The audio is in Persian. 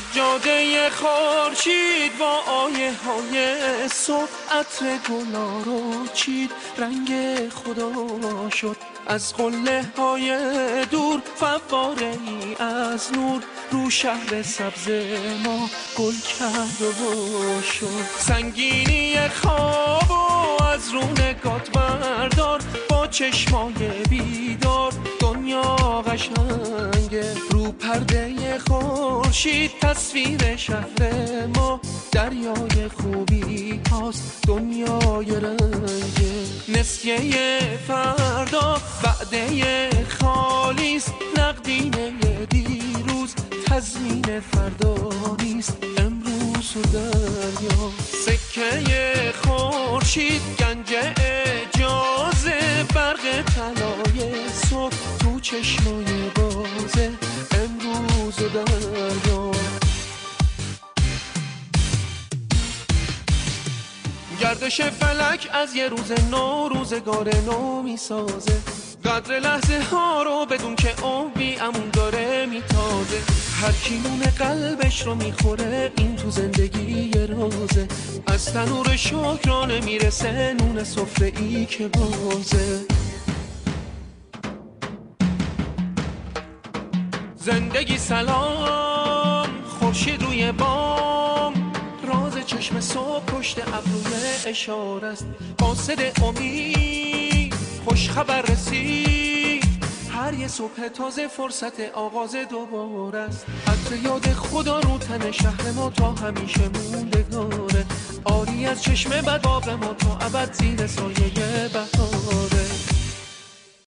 سجاده خورشید با آیه های عطر گلا رو چید. رنگ خدا شد. از قله های دور فواره ای از نور. رو شهر سبز ما گل کرد و شد. سنگینی خواب و از رو نگات بردار. با چشمای بیدار پرده خورشید تصویر شهر ما دریای خوبی هاست. دنیای رنگه نسیه فردا بعده خالیست نقدینه دیروز تزمین فردا نیست. امروز و دریا. سکه خورشید گنج اجازه. برق طلای صبح تو چشمای بازه. دریا گردش فلک از یه روز نو روزگار نو می‌سازه. قدر لحظه ها رو بدون که بی امون داره میتازه. هر کی نون قلبش رو می‌خوره این تو زندگی یه رازه. از تنور شکرانه می‌رسه نون سفره ای که بازه. زندگی سلام خورشید روی بام. راز چشم صبح پشت ابروی اشاره است. قاصد امید خوش خبر رسید. هر یه صبح تازه فرصت آغاز دوباره است. عطر یاد خدا رو تن شهر ما تا همیشه موندگاره آری از چشم بد ما تا ابد زیر سایه